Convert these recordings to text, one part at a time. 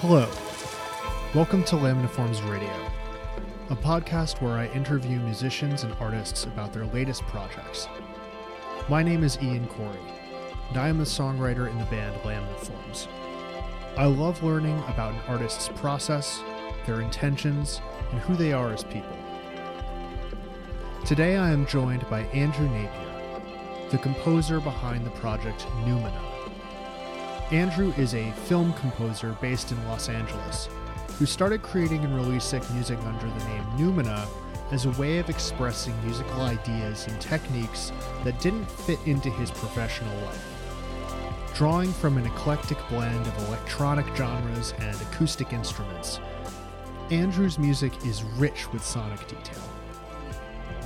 Hello. Welcome to Laminiforms Radio, a podcast where I interview musicians and artists about their latest projects. My name is Ian Corey, and I am a songwriter in the band Laminiforms. I love learning about an artist's process, their intentions, and who they are as people. Today I am joined by Andrew Napier, the composer behind the project Numina. Andrew is a film composer based in Los Angeles who started creating and releasing music under the name Numina as a way of expressing musical ideas and techniques that didn't fit into his professional life. Drawing from an eclectic blend of electronic genres and acoustic instruments, Andrew's music is rich with sonic detail.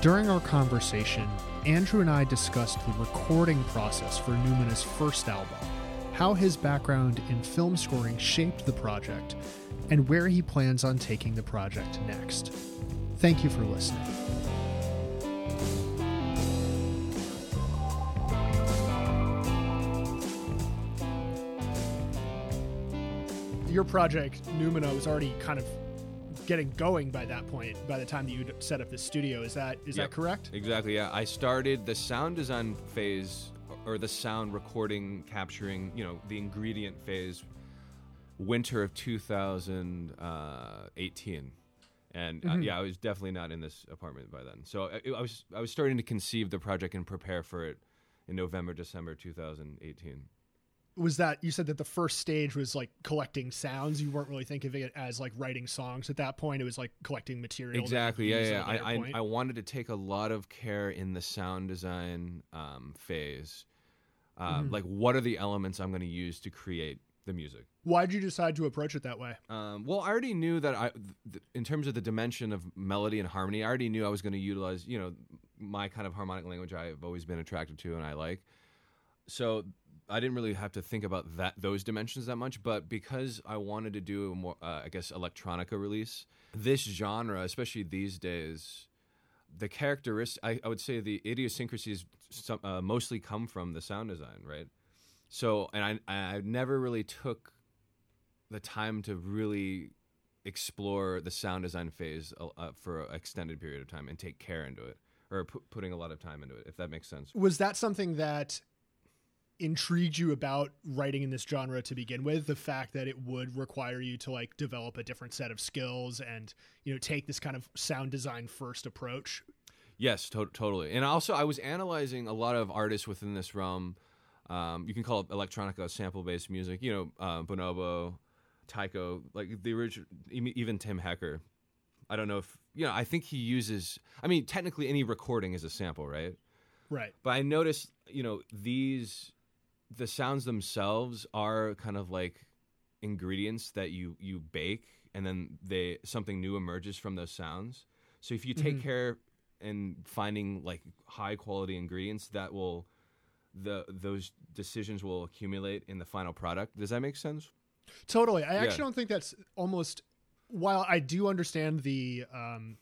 During our conversation, Andrew and I discussed the recording process for Numina's first album, how his background in film scoring shaped the project, and where he plans on taking the project next. Thank you for listening. Your project, Numina, was already kind of getting going by that point by the time that you set up the studio is that is Yep. that correct Exactly. Yeah, I started the sound design phase or the sound recording, capturing, you know, the ingredient phase, winter of 2018, and uh, Mhm. yeah, I was definitely not in this apartment by then. So I, I was I was starting to conceive the project and prepare for it in November, December 2018. was that you said that the first stage was like collecting sounds you weren't really thinking of it as like writing songs at that point it was like collecting material Exactly. Yeah, yeah. I, I. I wanted to take a lot of care in the sound design um, phase. Uh, Mhm. Like, what are the elements I'm going to use to create the music? why did you decide to approach it that way Um, well, I already knew that I, th- in terms of the dimension of melody and harmony, I already knew I was going to utilize, you know, my kind of harmonic language I've always been attracted to and I like. So I didn't really have to think about that those dimensions that much. But because I wanted to do a more, uh, I guess, electronica release, this genre, especially these days, the characteristics, I, I would say the idiosyncrasies some, uh, mostly come from the sound design, right? So, and I, I never really took the time to really explore the sound design phase uh, uh, for an extended period of time and take care into it or pu- putting a lot of time into it if that makes sense was that something that intrigued you about writing in this genre to begin with the fact that it would require you to like develop a different set of skills and you know take this kind of sound design first approach? Yes to- totally. And also i was analyzing a lot of artists within this realm um, you can call it electronica sample based music you know uh, bonobo tycho like the original even tim hecker. I don't know if you know i think he uses i mean technically any recording is a sample right? Right. But I noticed, you know, these the sounds themselves are kind of like ingredients that you you bake and then they something new emerges from those sounds. So if you take Mhm. care in finding like high quality ingredients that will the those decisions will accumulate in the final product. Does that make sense? Totally. I Yeah. actually don't think that's almost. While I do understand the um,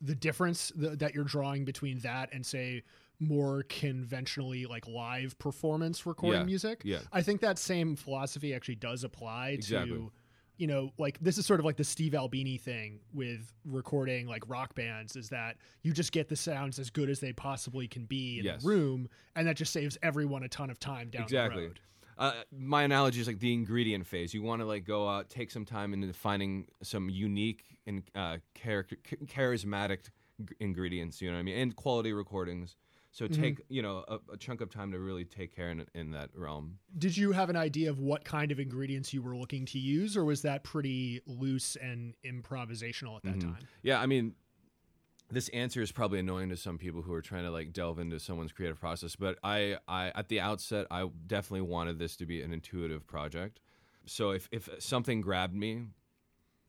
the difference th- that you're drawing between that and say more conventionally like live performance recording Yeah. music, Yeah. I think that same philosophy actually does apply Exactly. to. You know, like this is sort of like the Steve Albini thing with recording like rock bands is that you just get the sounds as good as they possibly can be in Yes. the room, and that just saves everyone a ton of time down Exactly. the road. Uh, my analogy is like the ingredient phase. You want to like go out, take some time into finding some unique and uh, character, charismatic g- ingredients. You know what I mean, and quality recordings. So Mm-hmm. take you know a, a chunk of time to really take care in in that realm. Did you have an idea of what kind of ingredients you were looking to use, or was that pretty loose and improvisational at that Mhm. time? Yeah, I mean, this answer is probably annoying to some people who are trying to like delve into someone's creative process, but I, I at the outset, I definitely wanted this to be an intuitive project. So if if something grabbed me,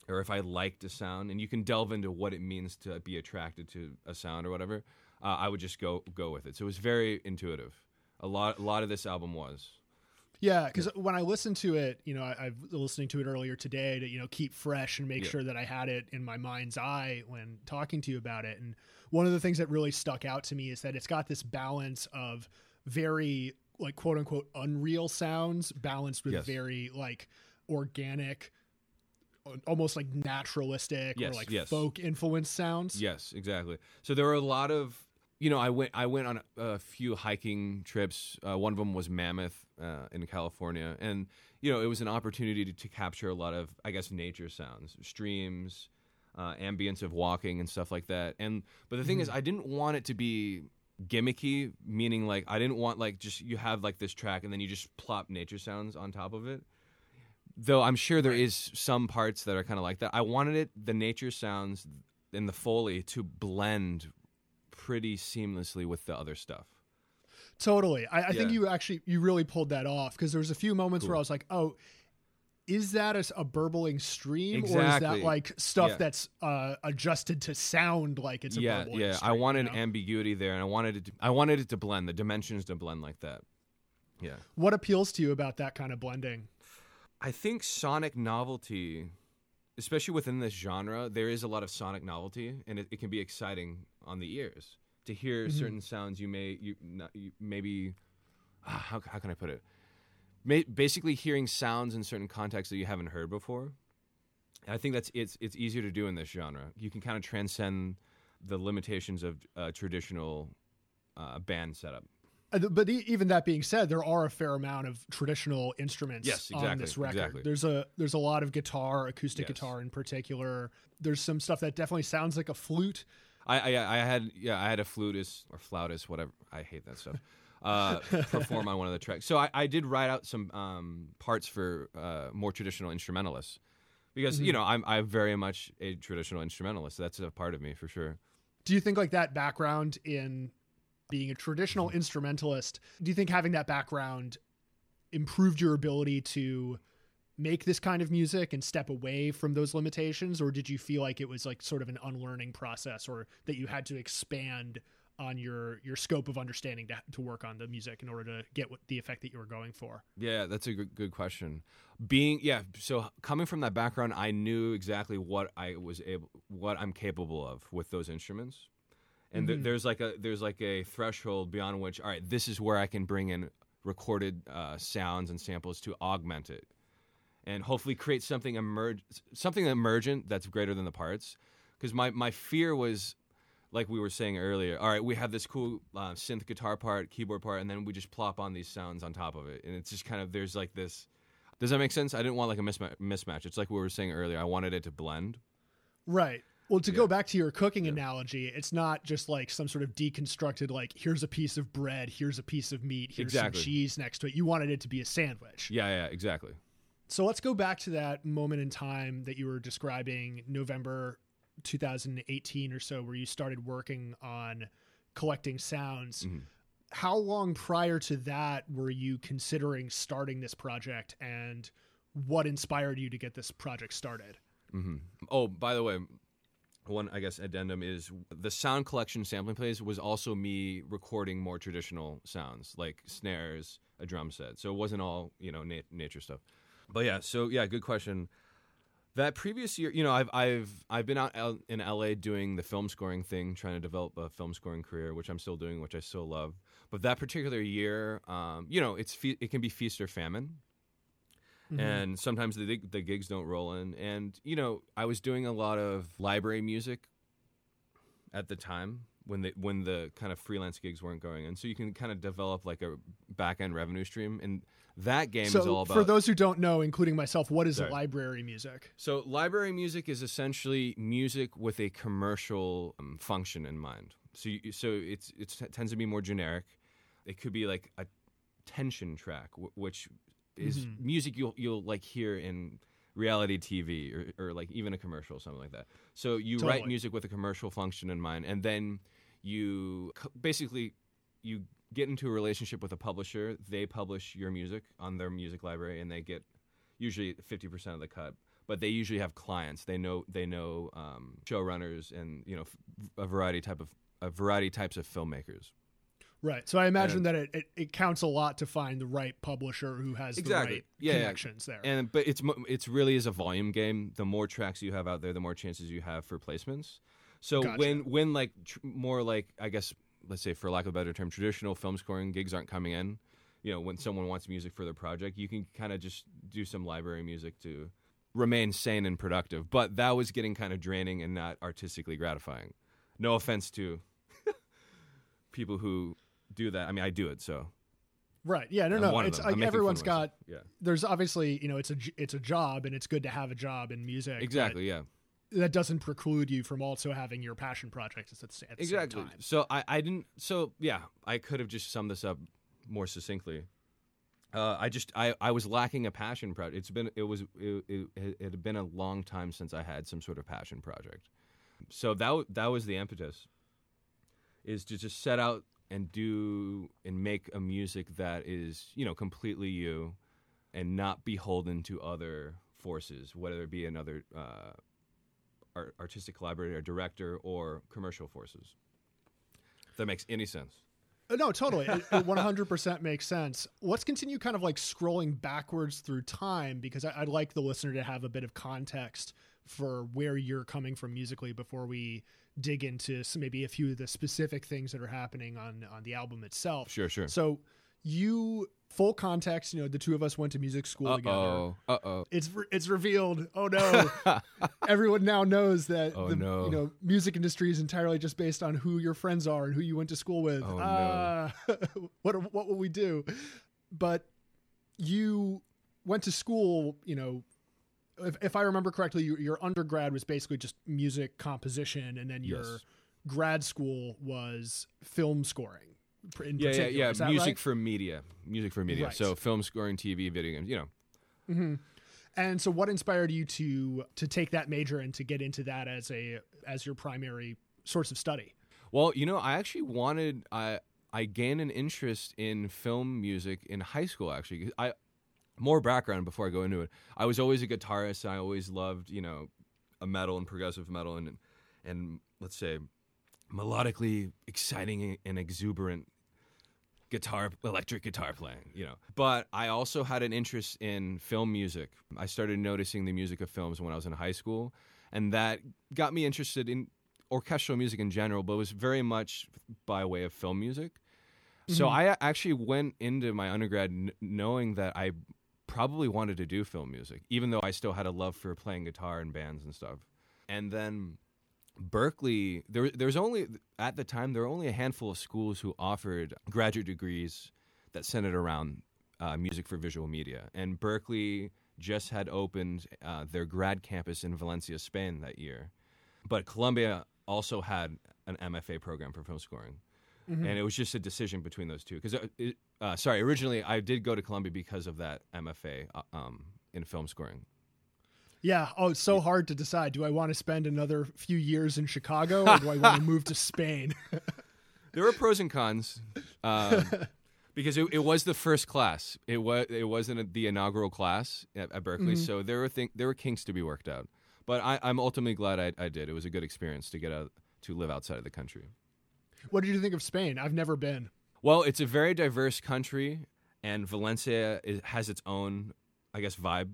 or if I liked a sound, and you can delve into what it means to be attracted to a sound or whatever, uh, I would just go go with it. So it was very intuitive. A lot a lot of this album was. Yeah, because when I listened to it, you know, I, I was listening to it earlier today to you know keep fresh and make Yeah. sure that I had it in my mind's eye when talking to you about it. And one of the things that really stuck out to me is that it's got this balance of very like quote unquote unreal sounds balanced with Yes. very like organic almost like naturalistic Yes, or like yes. folk influenced sounds. Yes, exactly. So there were a lot of you know I went I went on a, a few hiking trips. Uh, one of them was Mammoth uh, in California, and you know it was an opportunity to, to capture a lot of I guess nature sounds, streams, uh, ambience of walking and stuff like that. And but the thing is, I didn't want it to be gimmicky, meaning like I didn't want like just you have like this track and then you just plop nature sounds on top of it. Though I'm sure there is some parts that are kind of like that. I wanted it the nature sounds and the foley to blend pretty seamlessly with the other stuff. Totally. I, I think you actually you really pulled that off because there was a few moments where I was like, oh. Is that a burbling stream, or is that like stuff Yeah. that's uh, adjusted to sound like it's a yeah, yeah. stream? I wanted you know? ambiguity there, and I wanted it. To, I wanted it to blend the dimensions to blend like that. Yeah. What appeals to you about that kind of blending? I think sonic novelty, especially within this genre, there is a lot of sonic novelty, and it, it can be exciting on the ears to hear Mm-hmm. certain sounds you may you, not, you maybe ah, how how can I put it? Ma- basically, hearing sounds in certain contexts that you haven't heard before. I think that's it's it's easier to do in this genre. You can kind of transcend the limitations of uh, traditional uh, band setup. Uh, But even that being said, there are a fair amount of traditional instruments Yes, on this record. exactly. There's a there's a lot of guitar, acoustic Yes. guitar in particular. There's some stuff that definitely sounds like a flute. I, I I had yeah I had a flutist or flautist whatever I hate that stuff uh, perform on one of the tracks. So I, I did write out some um, parts for uh, more traditional instrumentalists because you know I'm I'm very much a traditional instrumentalist. So That's a part of me for sure. Do you think like that background in being a traditional instrumentalist, do you think having that background improved your ability to make this kind of music and step away from those limitations? Or did you feel like it was like sort of an unlearning process or that you had to expand on your your scope of understanding to, to work on the music in order to get what the effect that you were going for? Yeah, that's a good, good question. Being yeah, so coming from that background, I knew exactly what I was able, what I'm capable of with those instruments, and th- there's like a there's like a threshold beyond which, all right, this is where I can bring in recorded uh, sounds and samples to augment it, and hopefully create something emerge something emergent that's greater than the parts. Because my my fear was like we were saying earlier, all right, we have this cool uh, synth guitar part, keyboard part, and then we just plop on these sounds on top of it, and it's just kind of there's like this. Does that make sense? I didn't want like a misma- mismatch. It's like we were saying earlier. I wanted it to blend. right well to go back to your cooking analogy it's not just like some sort of deconstructed like here's a piece of bread here's a piece of meat here's Exactly. some cheese next to it you wanted it to be a sandwich Yeah, yeah, exactly. So let's go back to that moment in time that you were describing, November 2018 or so, where you started working on collecting sounds. Mm-hmm. How long prior to that were you considering starting this project, and what inspired you to get this project started? Oh, by the way, one I guess addendum is the sound collection sampling plays was also me recording more traditional sounds like snares, a drum set. So it wasn't all you know na- nature stuff. But yeah, so yeah, good question. That previous year, you know, I've I've I've been out out in LA doing the film scoring thing, trying to develop a film scoring career, which I'm still doing, which I still love. But that particular year, um, you know, it's fe- it can be feast or famine and sometimes the the gigs don't roll in. And you know, I was doing a lot of library music at the time when the when the kind of freelance gigs weren't going in. So you can kind of develop like a back end revenue stream, and that game is all So, about. for those who don't know, including myself, what is Sorry. library music? So library music is essentially music with a commercial um, function in mind. So you, so it's it's, it tends to be more generic. It could be like a tension track, w- which is music you'll you'll like hear in reality TV or, or like even a commercial or something like that. So you write music with a commercial function in mind, and then you basically you get into a relationship with a publisher. They publish your music on their music library, and they get usually fifty percent of the cut. But they usually have clients. They know they know um, showrunners and you know f- a variety type of a variety types of filmmakers. Right. So I imagine that it, it, it counts a lot to find the right publisher who has Exactly. the right Yeah, yeah. connections there. And but it's it's really is a volume game. The more tracks you have out there, the more chances you have for placements. So Gotcha. when when like tr- more like I guess let's say for lack of a better term, traditional film scoring gigs aren't coming in. You know, when someone wants music for their project, you can kind of just do some library music to remain sane and productive. But that was getting kind of draining and not artistically gratifying. No offense to people who do that. I mean, I do it, so Right. Yeah. No. I'm No. It's like everyone's got. yeah, There's obviously you know it's a it's a job and it's good to have a job in music. exactly, yeah. That doesn't preclude you from also having your passion projects at the, at the exactly. same time. So I, I didn't. So yeah, I could have just summed this up more succinctly. Uh, I just I, I was lacking a passion project. It's been it was it, it, it had been a long time since I had some sort of passion project. So that that was the impetus. Is to just set out and do and make a music that is you know completely you, and not beholden to other forces, whether it be another uh, art, artistic collaborator, or director, or commercial forces. If that makes any sense. Uh, No, totally. It, it 100% makes sense. Let's continue kind of like scrolling backwards through time because I'd like the listener to have a bit of context for where you're coming from musically before we dig into some, maybe a few of the specific things that are happening on on the album itself. Sure, sure. So you full context, you know, the two of us went to music school Uh together. oh. Uh oh. It's re- it's revealed. Oh no! Everyone now knows that Oh, the no. you know music industry is entirely just based on who your friends are and who you went to school with. Oh, no. Ah, what what will we do? But you went to school. You know, if, if I remember correctly, your, your undergrad was basically just music composition, and then your Yes. grad school was film scoring. In Yeah, yeah, yeah. Music right? for media. Music for media. Right. So film scoring, TV, video games. You know. Mm-hmm. And so, what inspired you to to take that major and to get into that as a as your primary source of study? Well, you know, I actually wanted I I gained an interest in film music in high school. Actually, I more background before I go into it. I was always a guitarist. I always loved you know a metal and progressive metal and and let's say melodically exciting and exuberant guitar electric guitar playing you know but i also had an interest in film music i started noticing the music of films when i was in high school and that got me interested in orchestral music in general but it was very much by way of film music so mm-hmm. I actually went into my undergrad kn- knowing that i probably wanted to do film music even though i still had a love for playing guitar and bands and stuff. And then Berklee, there there's only at the time there were only a handful of schools who offered graduate degrees that centered around uh, music for visual media, and Berklee just had opened uh, their grad campus in Valencia, Spain that year. But Columbia also had an MFA program for film scoring, and it was just a decision between those two. Because, uh, uh, sorry, originally I did go to Columbia because of that MFA uh, um, in film scoring. Yeah. Oh, it's so hard to decide. Do I want to spend another few years in Chicago or do I want to move to Spain? there were pros and cons um, because it, it was the first class. It was it wasn't the inaugural class at, at Berklee, so there were th- there were kinks to be worked out. But I, I'm ultimately glad I, I did. It was a good experience to get out to live outside of the country. What did you think of Spain? I've never been. Well, it's a very diverse country, and Valencia is, has its own, I guess, vibe.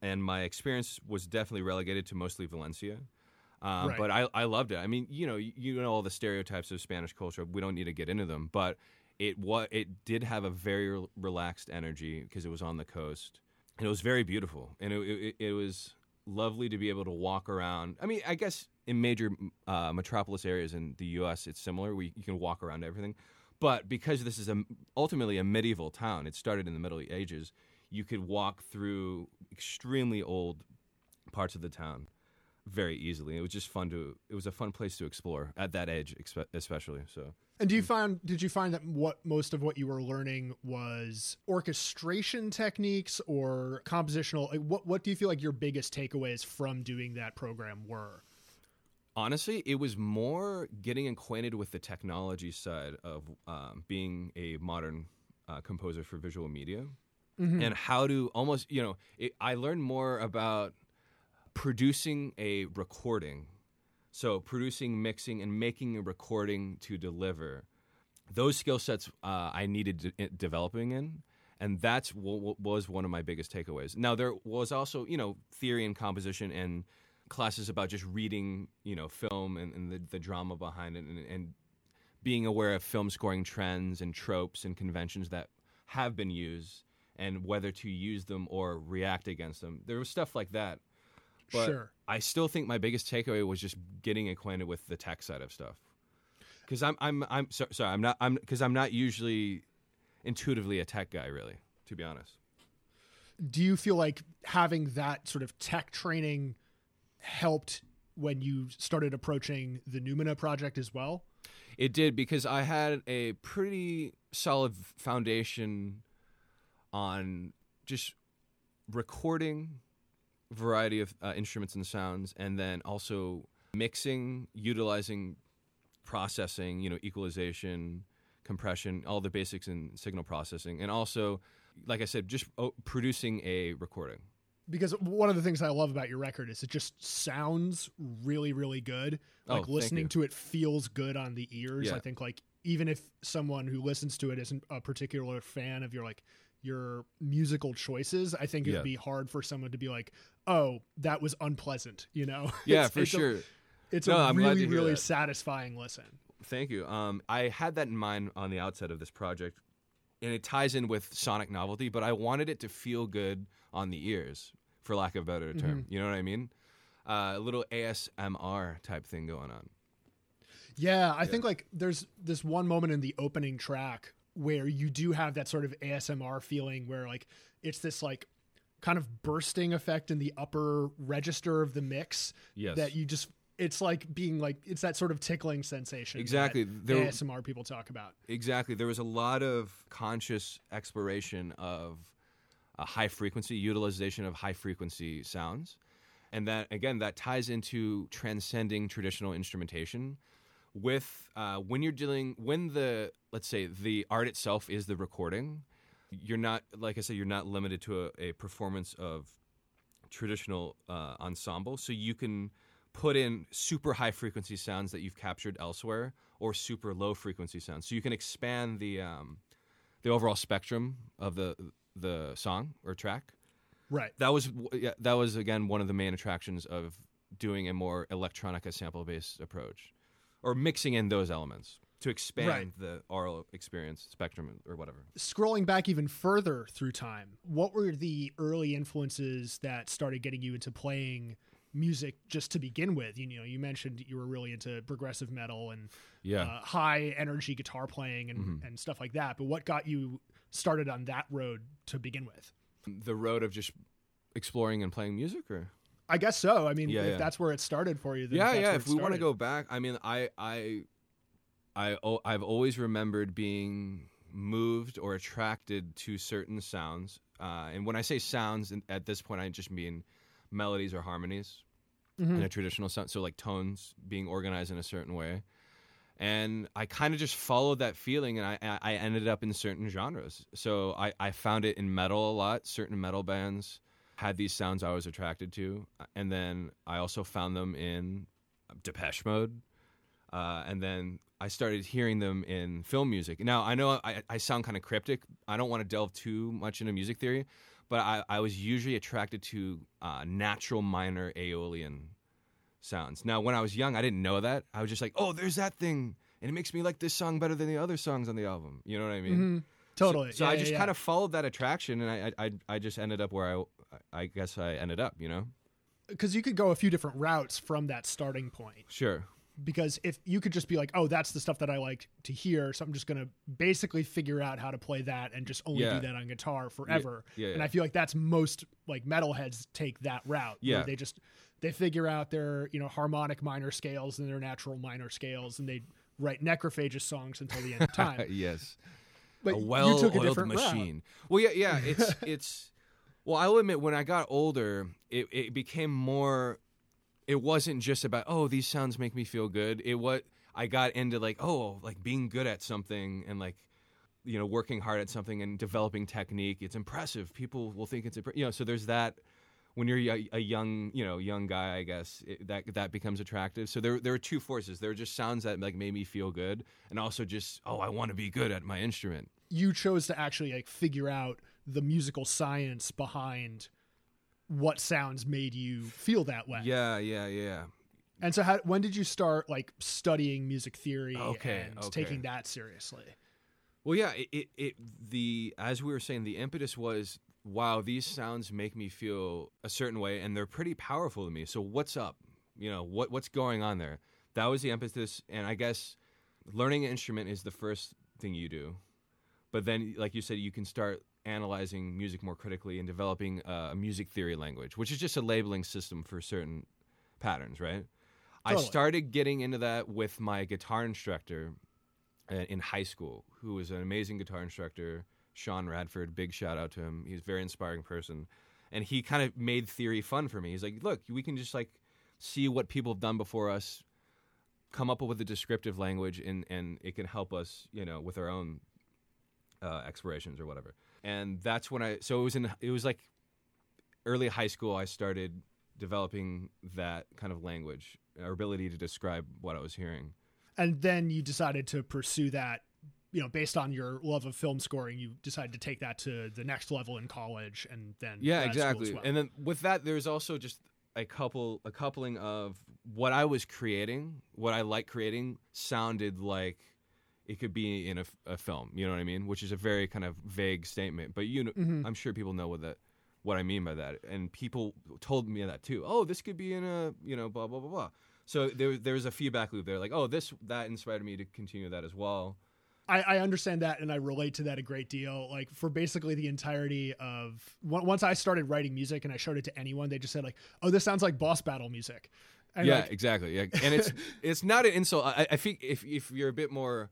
And my experience was definitely relegated to mostly Valencia. Um, Right. But I, I loved it. I mean, you know, you, know all the stereotypes of Spanish culture. We don't need to get into them, but it wa- it did have a very relaxed energy because it was on the coast, and it was very beautiful, and it, it, it was lovely to be able to walk around. I mean, I guess in major uh, metropolis areas in the U.S., it's similar. We you can walk around everything, but because this is a, ultimately a medieval town, it started in the Middle Ages. You could walk through extremely old parts of the town very easily. It was just fun to. It was a fun place to explore at that age, especially. So. And do you find did you find that what most of what you were learning was orchestration techniques or compositional? Like what what do you feel like your biggest takeaways from doing that program were? Honestly, it was more getting acquainted with the technology side of um, being a modern uh, composer for visual media and how to almost, you know, it, I learned more about producing a recording. So, producing, mixing, and making a recording to deliver. Those skill sets uh, I needed de- developing in. And that's what was one of my biggest takeaways. Now, there was also, you know, theory and composition and classes about just reading, you know, film and, and the, the drama behind it and, and being aware of film scoring trends and tropes and conventions that have been used and whether to use them or react against them. There was stuff like that. But Sure. I still think my biggest takeaway was just getting acquainted with the tech side of stuff. Because I'm I'm I'm so, sorry I'm not I'm because I'm not usually intuitively a tech guy really to be honest. Do you feel like having that sort of tech training helped when you started approaching the Numina project as well? It did because I had a pretty solid foundation on just recording variety of uh, instruments and sounds and then also mixing utilizing processing you know equalization compression all the basics in signal processing and also like i said just oh, producing a recording because one of the things I love about your record is it just sounds really, really good. Oh, Like thank listening to it feels good on the ears. Yeah. I think like even if someone who listens to it isn't a particular fan of your like your musical choices, I think it'd be hard for someone to be like, "Oh, that was unpleasant," you know? yeah It's- for it's a- sure it's No, a I'm really, really that. satisfying listen. Thank you. Um, I had that in mind on the outset of this project, and it ties in with sonic novelty. But I wanted it to feel good on the ears, for lack of a better term. You know what I mean? Uh, a little ASMR type thing going on. Yeah, I think like there's this one moment in the opening track where you do have that sort of ASMR feeling where like it's this like kind of bursting effect in the upper register of the mix Yes. that you just it's like being like it's that sort of tickling sensation Exactly. that There- ASMR people talk about. Exactly. There was a lot of conscious exploration of a high frequency utilization of high frequency sounds. And that again that ties into transcending traditional instrumentation with uh, when you're dealing when the let's say the art itself is the recording you're not like i said you're not limited to a, a performance of traditional uh, ensemble. So you can put in super high frequency sounds that you've captured elsewhere or super low frequency sounds. So you can expand the um, the overall spectrum of the the song or track. Right. that was yeah, that was again one of the main attractions of doing a more electronica sample based approach or mixing in those elements to expand Right. the aural experience spectrum or whatever Scrolling back even further through time, what were the early influences that started getting you into playing music just to begin with? You know, you mentioned you were really into progressive metal and yeah uh, high energy guitar playing and, Mm-hmm. and stuff like that. But what got you started on that road to begin with? the road of just exploring and playing music or I guess so. I mean, Yeah, if yeah. that's where it started for you, then yeah yeah if we want to go back i mean i i i i've always remembered being moved or attracted to certain sounds uh, and when i say sounds at this point i just mean melodies or harmonies Mm-hmm. in a traditional sense. so like tones being organized in a certain way and i kind of just followed that feeling and I, I I ended up in certain genres so I, I found it in metal a lot certain metal bands had these sounds i was attracted to and then i also found them in depeche mode uh, and then i started hearing them in film music now i know i, I sound kind of cryptic i don't want to delve too much into music theory but i, I was usually attracted to uh, natural minor aeolian sounds. Now, when I was young, I didn't know that. I was just like, "Oh, there's that thing," and it makes me like this song better than the other songs on the album. You know what I mean? Mhm. Totally. So Yeah, I yeah, just yeah. kind of followed that attraction, and I, I I just ended up where I I guess I ended up. You know? because you could go a few different routes from that starting point. Sure. Because if you could just be like, "Oh, that's the stuff that I like to hear," so I'm just gonna basically figure out how to play that and just only Yeah. do that on guitar forever. yeah, And yeah. I feel like that's most like metalheads take that route. Yeah. they just they figure out their you know harmonic minor scales and their natural minor scales, and they write necrophagous songs until the end of time. yes. But a you well-oiled took a different route. machine. Well, yeah, yeah. It's it's. Well, I'll admit, when I got older, it, it became more. It wasn't just about oh these sounds make me feel good. It what I got into like oh like being good at something and like you know working hard at something and developing technique. It's impressive. People will think it's impre- you know. So there's that. When you're a, a young, you know, young guy, I guess it, that that becomes attractive. So there, there are two forces. There are just sounds that like made me feel good, and also just oh, I want to be good at my instrument. you chose to actually like figure out the musical science behind what sounds made you feel that way. Yeah, yeah, yeah. And so, how, when did you start like studying music theory Okay, and okay. taking that seriously? Well, yeah, it, it, it the as we were saying, the impetus was wow, these sounds make me feel a certain way, and they're pretty powerful to me. So what's up? You know, what what's going on there? That was the impetus, and I guess learning an instrument is the first thing you do, but then, like you said, you can start analyzing music more critically and developing uh, a music theory language, which is just a labeling system for certain patterns, right? I started getting into that with my guitar instructor uh, in high school, who was an amazing guitar instructor, Sean Radford. Big shout out to him. He's a very inspiring person, and he kind of made theory fun for me. He's like, "Look, we can just like see what people have done before us, come up with a descriptive language, and and it can help us, you know, with our own uh, explorations or whatever." And that's when I. So it was in. It was like early high school. I started developing that kind of language, our ability to describe what I was hearing. And then you decided to pursue that, you know, based on your love of film scoring, you decided to take that to the next level in college and then Yeah, grad school as exactly. well. And then with that, there's also just a couple, a coupling of what I was creating, what I like creating, sounded like it could be in a, a, film. You know what I mean? Which is a very kind of vague statement, but you know, Mhm. I'm sure people know what that, what I mean by that. And people told me that too. Oh, this could be in a, you know, blah blah blah blah. So there, there was a feedback loop there. Like, oh, this that inspired me to continue that as well. I, I understand that and I relate to that a great deal. Like for basically the entirety of once I started writing music and I showed it to anyone, they just said like, "Oh, this sounds like boss battle music." And yeah, like, exactly. Yeah, and it's it's not an insult. I, I think if if you're a bit more,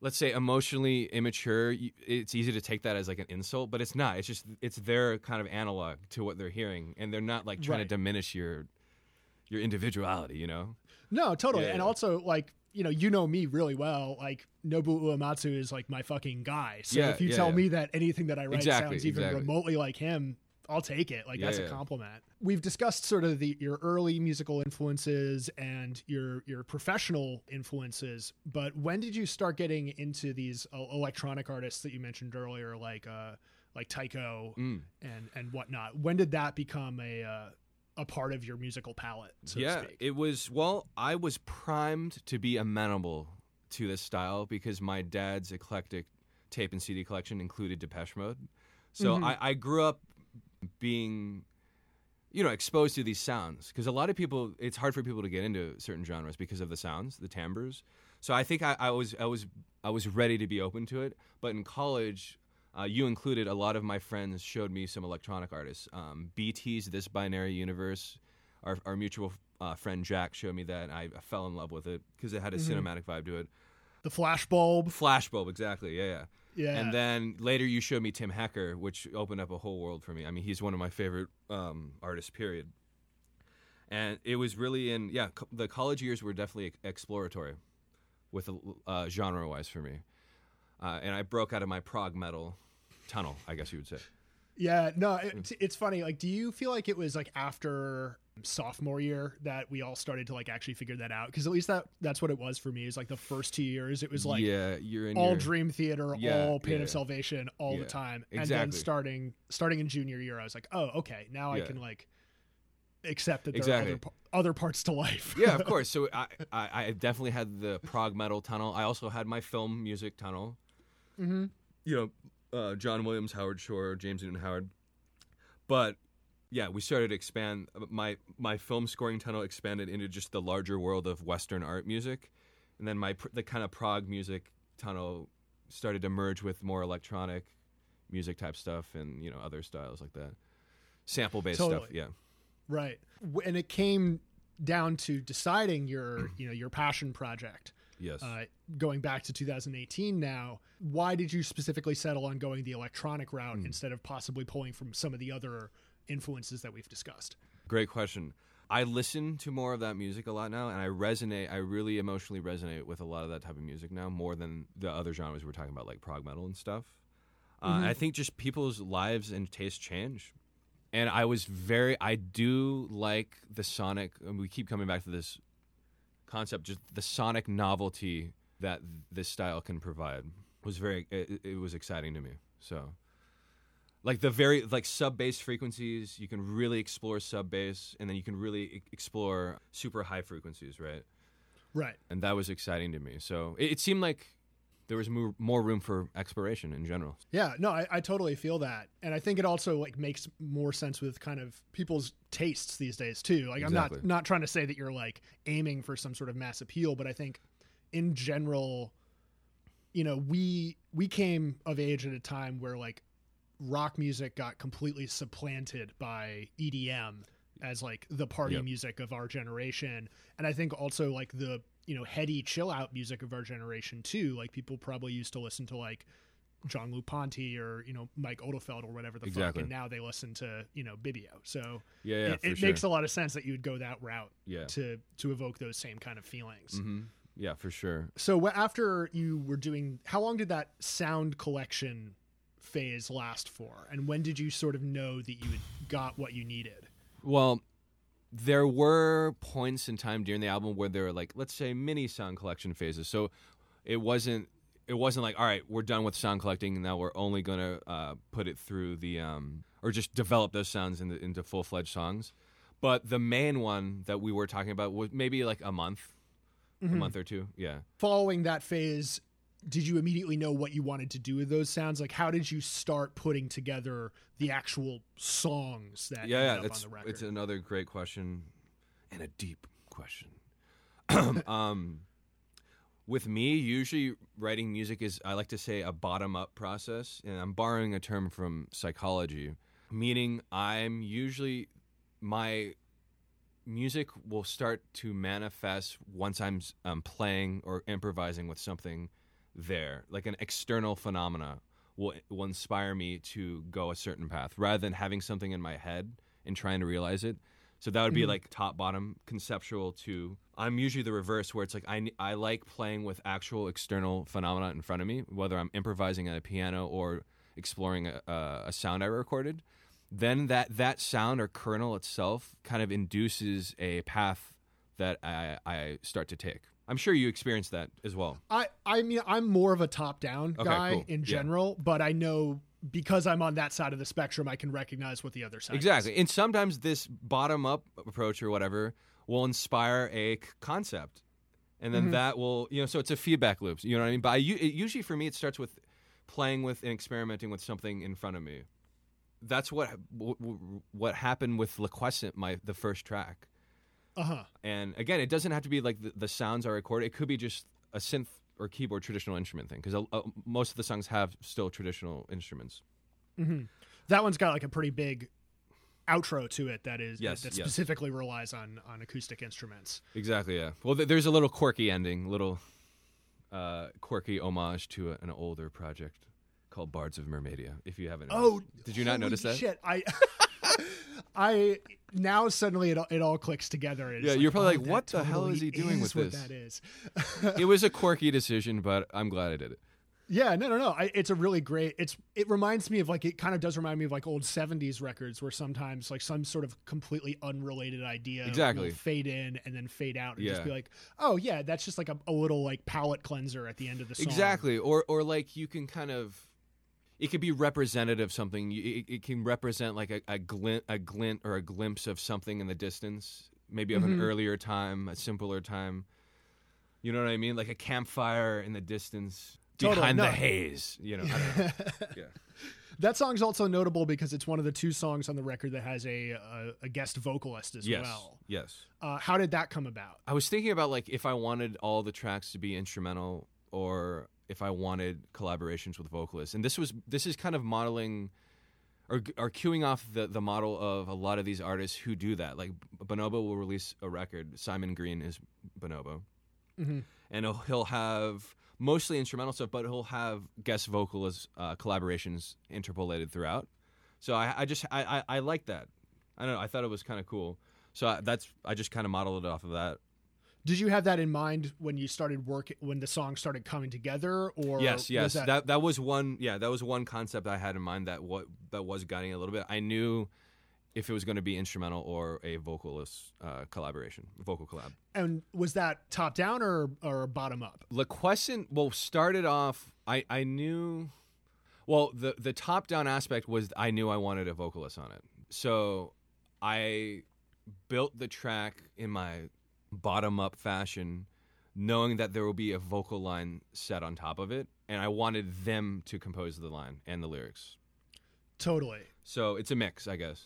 let's say, emotionally immature, it's easy to take that as like an insult, but it's not. It's just it's their kind of analog to what they're hearing, and they're not like trying Right. to diminish your your individuality. You know? no, totally. Yeah, and yeah. also like you know, you know me really well. Like Nobu Uematsu is like my fucking guy. So Yeah, if you tell me that anything that I write Exactly, sounds even exactly. remotely like him, I'll take it. Like Yeah, that's a compliment. We've discussed sort of the your early musical influences and your your professional influences, but when did you start getting into these electronic artists that you mentioned earlier, like uh like Tycho Mm. and and whatnot? When did that become a uh, a part of your musical palette? So yeah, to speak? it was. Well, I was primed to be amenable to this style because my dad's eclectic tape and CD collection included Depeche Mode. So Mhm. I, I grew up being, you know, exposed to these sounds because a lot of people, it's hard for people to get into certain genres because of the sounds, the timbres. So I think I, I was, I was, I was ready to be open to it. But in college, uh, you included, a lot of my friends showed me some electronic artists. Um, BT's This Binary Universe, our, our mutual uh, friend Jack showed me that, and I, fell in love with it because it had a Mhm. cinematic vibe to it. the flashbulb. Flashbulb, exactly, yeah, yeah. Yeah. And then later you showed me Tim Hecker, which opened up a whole world for me. I mean, he's one of my favorite um, artists, period. And it was really in, yeah, co- the college years were definitely exploratory with uh, genre wise for me. Uh, and I broke out of my prog metal tunnel, I guess you would say. Yeah, no, it, it's funny. Like, do you feel like it was like after sophomore year that we all started to like actually figure that out? Because at least that that's what it was for me. Is like the first two years, it was like yeah, you're in all your, Dream Theater, Yeah, all Pain yeah. of Salvation, all Yeah, the time, and then starting starting in junior year, I was like, oh, okay, now I can like accept that there Exactly. are other, other parts to life. yeah, of course. So I, I, I definitely had the prog metal tunnel. I also had my film music tunnel. hmm You know, uh, John Williams, Howard Shore, James Newton Howard. But yeah, we started to expand. My my film scoring tunnel expanded into just the larger world of Western art music, and then my the kind of prog music tunnel started to merge with more electronic music type stuff and you know other styles like that, sample based stuff. Yeah. Right. And it came down to deciding your you know your passion project. Yes. uh, going back to 2018 now, why did you specifically settle on going the electronic route Hmm. instead of possibly pulling from some of the other influences that we've discussed? Great question. I listen to more of that music a lot now, and I resonate. I really emotionally resonate with a lot of that type of music now, more than the other genres we're talking about, like prog metal and stuff. Uh, I think just people's lives and tastes change, and I was very. I do like the sonic. And we keep coming back to this concept. Just the sonic novelty that this style can provide was very. It, it was exciting to me. So like the very like sub bass frequencies you can really explore sub bass and then you can really e- explore super high frequencies right Right. and that was exciting to me so it, it seemed like there was more, more room for exploration in general. Yeah, no, I, I totally feel that, and I think it also like makes more sense with kind of people's tastes these days too. Like, Exactly. I'm not not trying to say that you're like aiming for some sort of mass appeal, but I think in general, you know, we we came of age at a time where like rock music got completely supplanted by EDM as like the party Yep. music of our generation, and I think also like the you know heady chill out music of our generation too. Like people probably used to listen to like Jean-Luc Ponty or you know Mike Oldfield or whatever the fuck, and now they listen to you know Bibio. So Yeah, yeah, it, it sure. makes a lot of sense that you would go that route yeah, to to evoke those same kind of feelings. hmm yeah, for sure. So after you were doing, how long did that sound collection phase last for, and when did you sort of know that you had got what you needed? Well, there were points in time during the album where there were like, let's say, mini sound collection phases. So it wasn't it wasn't like, all right, we're done with sound collecting. and Now we're only gonna uh, put it through the um, or just develop those sounds into, into full fledged songs. But the main one that we were talking about was maybe like a month, a month or two. Yeah. Following that phase, did you immediately know what you wanted to do with those sounds? Like, how did you start putting together the actual songs that yeah, yeah, up that's on the record? it's another great question and a deep question. um, with me, usually writing music is I like to say a bottom up process, and I'm borrowing a term from psychology, meaning I'm usually my music will start to manifest once I'm um, playing or improvising with something there, like an external phenomena will will inspire me to go a certain path rather than having something in my head and trying to realize it. So that would be mm-hmm. like top bottom conceptual to I'm usually the reverse where it's like I I like playing with actual external phenomena in front of me whether I'm improvising at a piano or exploring a, a, a sound I recorded then that that sound or kernel itself kind of induces a path that I, I start to take. I'm sure you experienced that as well. I I mean I'm more of a top down Okay, guy cool. in Yeah. general, but I know because I'm on that side of the spectrum, I can recognize what the other side. is. Exactly. And sometimes this bottom up approach or whatever will inspire a c- concept. And then mm-hmm. that will, you know, so it's a feedback loop. You know what I mean? But I, usually for me, it starts with playing with and experimenting with something in front of me. That's what what happened with Liquescent, my the first track. Uh huh. And again, it doesn't have to be like the, the sounds are recorded. It could be just a synth or keyboard traditional instrument thing because most of the songs have still traditional instruments. That one's got like a pretty big outro to it that is Yes, that yes. specifically relies on on acoustic instruments. Exactly. Yeah. Well, th- there's a little quirky ending, little uh, quirky homage to a, an older project called Bards of Mermaidia. If you haven't. Oh, Did you not notice that? Shit, I, I now suddenly it all, it all clicks together. Yeah, you're probably oh, like, what the hell is he doing is with what this? That is. it was a quirky decision, but I'm glad I did it. Yeah, no, no, no. I, it's a really great. It's it reminds me of like it kind of does remind me of like old '70s records where sometimes like some sort of completely unrelated idea Exactly. fade in and then fade out and just be like, oh yeah, that's just like a, a little like palette cleanser at the end of the song. Exactly. Or or like you can kind of. It could be representative of something. It, it can represent like a, a glint, a glint, or a glimpse of something in the distance, maybe of Mm-hmm. an earlier time, a simpler time. You know what I mean? Like a campfire in the distance, Totally, behind no. the haze. You know. Know. yeah. That song's also notable because it's one of the two songs on the record that has a a, a guest vocalist as Yes. well. Yes. Uh, how did that come about? I was thinking about like if I wanted all the tracks to be instrumental or if I wanted collaborations with vocalists. And this was this is kind of modeling or or cueing off the the model of a lot of these artists who do that. Like Bonobo will release a record. Simon Green is Bonobo. Mhm. And he'll, he'll have mostly instrumental stuff, but he'll have guest vocalist uh, collaborations interpolated throughout. So I, I just I, I, I like that. I don't know. I thought it was kind of cool. So I, that's I just kind of modeled it off of that. Did you have that in mind when you started work when the song started coming together, or yes, yes. that, That, that was one. Yeah, that was one concept I had in mind that what that was guiding a little bit. I knew if it was going to be instrumental or a vocalist uh, collaboration, vocal collab. and was that top down or or bottom up? Liquescent well started off. I I knew. Well, the the top down aspect was I knew I wanted a vocalist on it, so I built the track in my bottom up fashion, knowing that there will be a vocal line set on top of it, and I wanted them to compose the line and the lyrics. Totally. So it's a mix, I guess.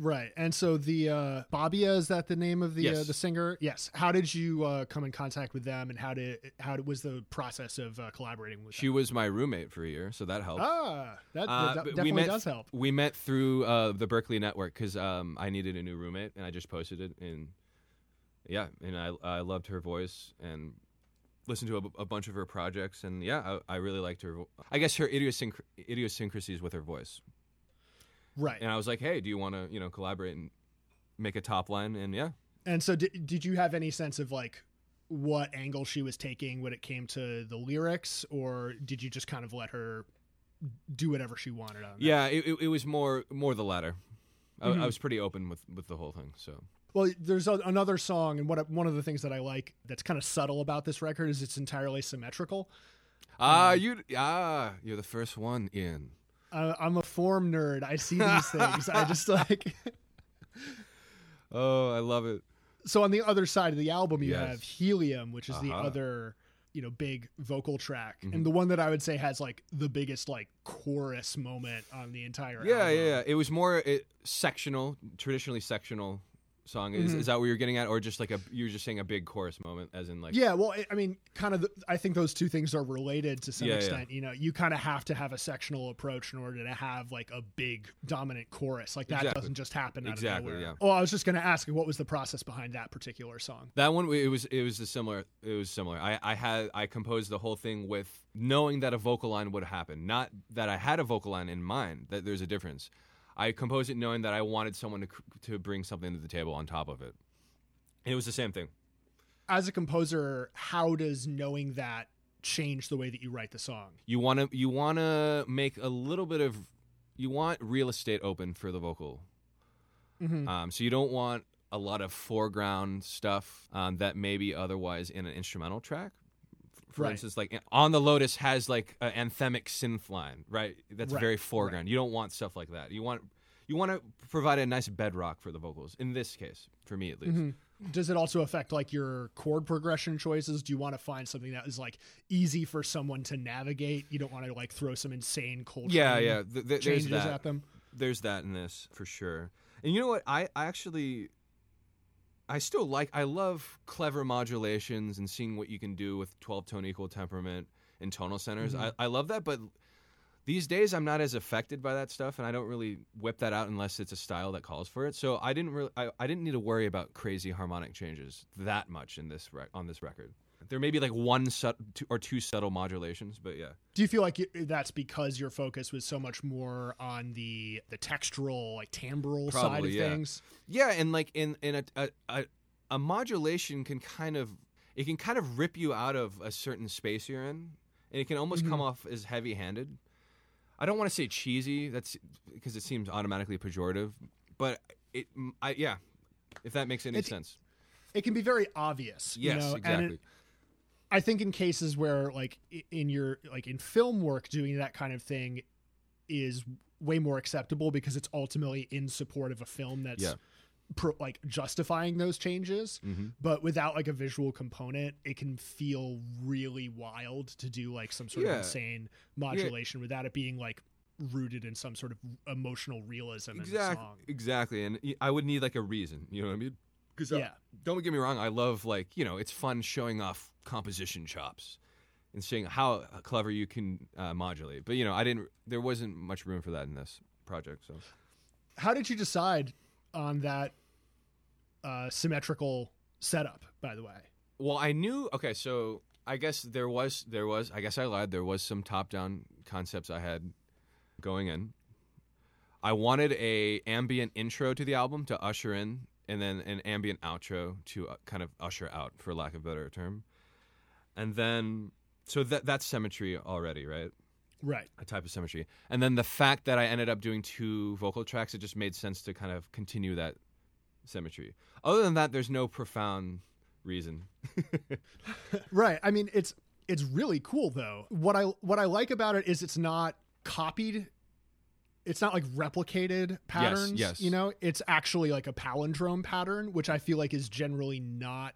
Right. And so the uh Babia is that the name of the uh, the singer? Yes. How did you uh, come in contact with them and how did how did, was the process of uh, collaborating with She them? was my roommate for a year, so that helped. Ah, that, Uh, that definitely met, does help. We met through uh, the Berklee Network because um, I needed a new roommate, and I just posted it. And yeah, and I I loved her voice and listened to a, a bunch of her projects, and yeah, I, I really liked her. vo- I guess her idiosync- idiosyncrasies with her voice, Right. and I was like, hey, do you want to you know collaborate and make a top line? And yeah, And so did, did you have any sense of like what angle she was taking when it came to the lyrics or did you just kind of let her do whatever she wanted on that? yeah, it, it, was more more the latter. I, Mhm. I was pretty open with with the whole thing, so. Well, there's a, another song, and what one of the things that I like that's kind of subtle about this record is it's entirely symmetrical. Ah, you ah, you're the first one in. I, I'm a form nerd. I see these things. I just like. Oh, I love it. So on the other side of the album, you Yes. have Helium, which is the Uh-huh. other, you know, big vocal track, Mhm. and the one that I would say has like the biggest like chorus moment on the entire. Yeah, album. yeah, yeah. It was more it, sectional, traditionally sectional song. Is, Mhm. is that what you're getting at, or just like a you're just saying a big chorus moment, as in like Yeah, well, I- I mean, kind of. The, I think those two things are related to some Yeah, yeah. extent. You know, you kind of have to have a sectional approach in order to have like a big dominant chorus. Like that Exactly. doesn't just happen out Exactly, of nowhere. yeah. Oh, I was just going to ask, what was the process behind that particular song? that one. It was it was a similar. It was similar. I I had I composed the whole thing with knowing that a vocal line would happen, not that I had a vocal line in mind. That there's a difference. I composed it knowing that I wanted someone to to bring something to the table on top of it. And it was the same thing. As a composer, how does knowing that change the way that you write the song? you want to you want to make a little bit of you want real estate open for the vocal Mhm. um, so you don't want a lot of foreground stuff um, that may be otherwise in an instrumental track for Right. instance like on the lotus has like an anthemic synth line right that's Right, very foreground you don't want stuff like that you want you want to provide a nice bedrock for the vocals in this case for me at least Mhm. Does it also affect like your chord progression choices? Do you want to find something that is like easy for someone to navigate? You don't want to like throw some insane cold yeah yeah th- th- there's changes that. at them. there's that in this for sure. And you know what? I, I actually I still like I love clever modulations and seeing what you can do with 12 tone equal temperament and tonal centers. Mhm. I, I love that, but these days I'm not as affected by that stuff and I don't really whip that out unless it's a style that calls for it. So I didn't really I, I didn't need to worry about crazy harmonic changes that much in this rec- on this record. There may be like one sub- or two subtle modulations, but yeah. Do you feel like it, that's because your focus was so much more on the the textural, like timbral side of yeah. things? Yeah, and like in in a, a a a modulation can kind of it can kind of rip you out of a certain space you're in, and it can almost mm-hmm. come off as heavy-handed. I don't want to say cheesy. That's because it seems automatically pejorative, but it I yeah, if that makes any It's- sense. It can be very obvious. you Yes, know, and exactly. I think in cases where like in your like in film work doing that kind of thing is way more acceptable because it's ultimately in support of a film that's Yeah. pro, like justifying those changes Mhm. but without like a visual component it can feel really wild to do like some sort of insane modulation without it being like rooted in some sort of emotional realism in the Exactly, song exactly, and i would need like a reason. You know what I mean? Because yeah don't get me wrong, I love like you know it's fun showing off composition chops and seeing how clever you can uh, modulate. But you know, I didn't. There wasn't much room for that in this project. So how did you decide on that uh, symmetrical setup by the way well, I knew. Okay, so I guess there was there was. I guess I lied. There was some top down concepts I had going in. I wanted a ambient intro to the album to usher in, and then an ambient outro to uh, kind of usher out, for lack of a better term. And then, so that that's symmetry already, right? right a type of symmetry. And then the fact that I ended up doing two vocal tracks, it just made sense to kind of continue that symmetry. Other than that, there's no profound reason. right i mean it's it's really cool though what i what i like about it is it's not copied it's not like replicated patterns yes. you know it's actually like a palindrome pattern which i feel like is generally not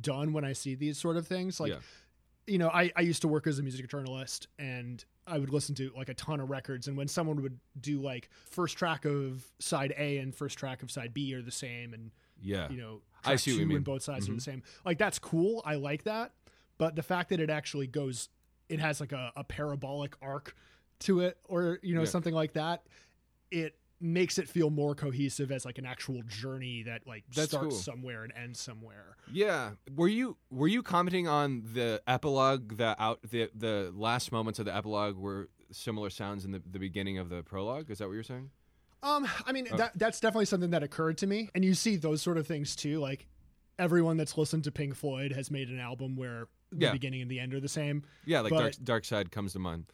done when i see these sort of things like Yeah. you know, I, I used to work as a music journalist and I would listen to like a ton of records. And when someone would do like first track of side A and first track of side B are the same, and Yeah. you know, I see two you mean. and both sides are Mhm. the same. Like that's cool. I like that. But the fact that it actually goes, it has like a, a parabolic arc to it, or you know, Yeah. something like that. It makes it feel more cohesive as like an actual journey that like That's starts cool. somewhere and ends somewhere. Yeah. Were you were you commenting on the epilogue the out the the last moments of the epilogue were similar sounds in the, the beginning of the prologue? Is that what you're saying? Um, I mean Oh. that that's definitely something that occurred to me, and you see those sort of things too. Like everyone that's listened to Pink Floyd has made an album where the Yeah. beginning and the end are the same. Yeah, like But- Dark Dark Side comes to mind.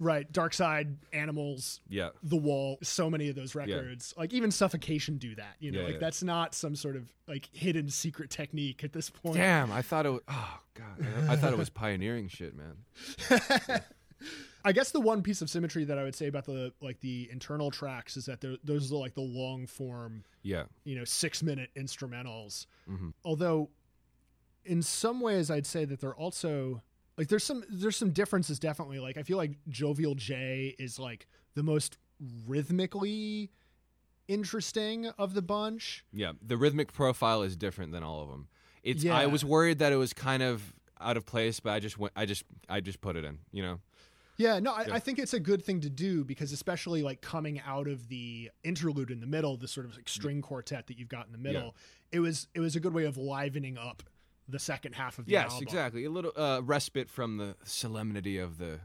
Right, Dark Side, Animals, Yeah. The Wall, so many of those records. Like even Suffocation do that. You know, Yeah, like yeah. that's not some sort of like hidden secret technique at this point. Damn, I thought it was oh god. I thought it was pioneering shit, man. I guess the one piece of symmetry that I would say about the like the internal tracks is that those are like the long form Yeah. you know six minute instrumentals Mm-hmm. although in some ways i'd say that they're also like there's some there's some differences definitely like i feel like jovial j is like the most rhythmically interesting of the bunch Yeah, the rhythmic profile is different than all of them. It's I was worried that it was kind of out of place, but I just went I just I just put it in, you know. yeah no I, Yeah. I think it's a good thing to do because especially like coming out of the interlude in the middle the sort of like string quartet that you've got in the middle it was it was a good way of livening up the second half of the Yes, album. exactly. A little uh, respite from the solemnity of the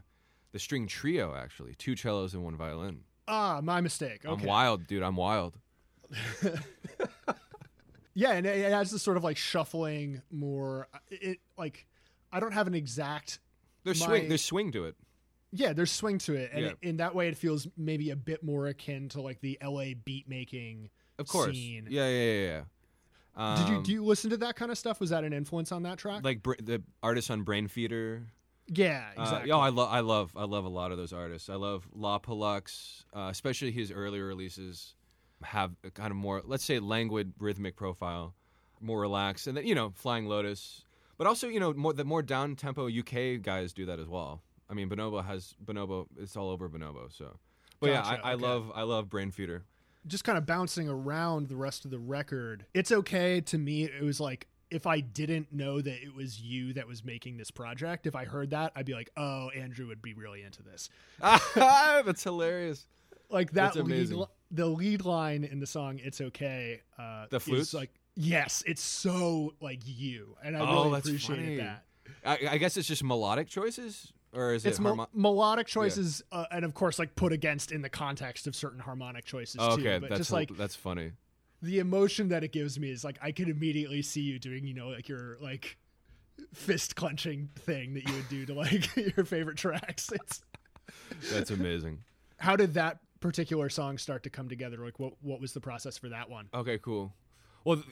the string trio actually. Two cellos and one violin. ah my mistake okay I'm wild, dude. I'm wild. Yeah, and it has this sort of like shuffling more. It like I don't have an exact. There's My- swing there's swing to it. Yeah, there's swing to it, and Yeah. it- in that way, it feels maybe a bit more akin to like the LA beat making. Of course. Scene. Yeah, yeah, yeah, yeah. Did you Um, do you listen to that kind of stuff? Was that an influence on that track? like br- the artist on Brainfeeder? yeah, Uh, exactly. yeah, I love, I love, I love a lot of those artists. I love Lapalux, uh, especially his earlier releases have a kind of more, let's say, languid rhythmic profile, more relaxed, and then you know, Flying Lotus, but also you know, more the more down tempo UK guys do that as well. I mean, Bonobo has Bonobo. It's all over Bonobo. So, but yeah, Gotcha, I, I okay. love, I love Brainfeeder. Just kind of bouncing around the rest of the record. It's okay to me. It was like if I didn't know that it was you that was making this project, if I heard that, I'd be like, "Oh, Andrew would be really into this." That's hilarious. like that lead, the lead line in the song "It's Okay." Uh, The is, flutes? like yes, it's so like you, and I Oh, really that's appreciated that. I, I guess it's just melodic choices, or is It's it? harmo- melodic choices, uh, and of course, like put against in the context of certain harmonic choices Oh, too. okay, But that's just like that's funny. the emotion that it gives me is like I could immediately see you doing, you know, like your like fist clenching thing that you would do to like your favorite tracks. It's That's amazing. how did that particular song start to come together? Like, what what was the process for that one? Okay, cool. Well,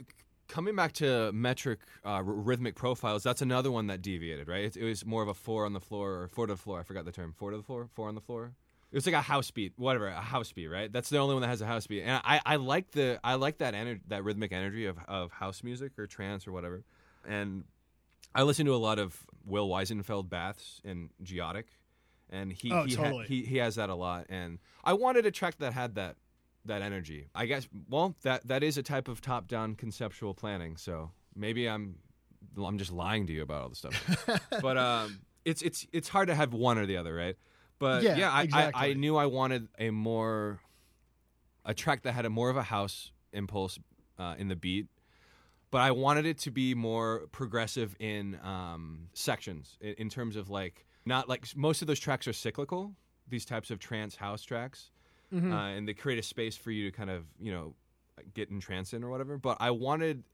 coming back to metric uh, r- rhythmic profiles, that's another one that deviated, right? It, it was more of a four on the floor or four to the floor. I forgot the term. Four to the floor, four on the floor. It was like a house beat, whatever, a house beat, right? That's the only one that has a house beat, and I, I like the I like that ener- that rhythmic energy of, of house music or trance or whatever. And I listen to a lot of Will Wiesenfeld baths and Geotic, and he Oh, he, ha- he he has that a lot. And I wanted a track that had that that energy. I guess well that that is a type of top down conceptual planning. So maybe I'm I'm just lying to you about all this stuff. but um, it's it's it's hard to have one or the other, right? But Yeah, yeah, I, I, I knew I wanted a more a track that had a more of a house impulse uh, in the beat, but I wanted it to be more progressive in um, sections in, in terms of like not like most of those tracks are cyclical. These types of trance house tracks, Mhm. uh, and they create a space for you to kind of you know get entranced in or whatever. But I wanted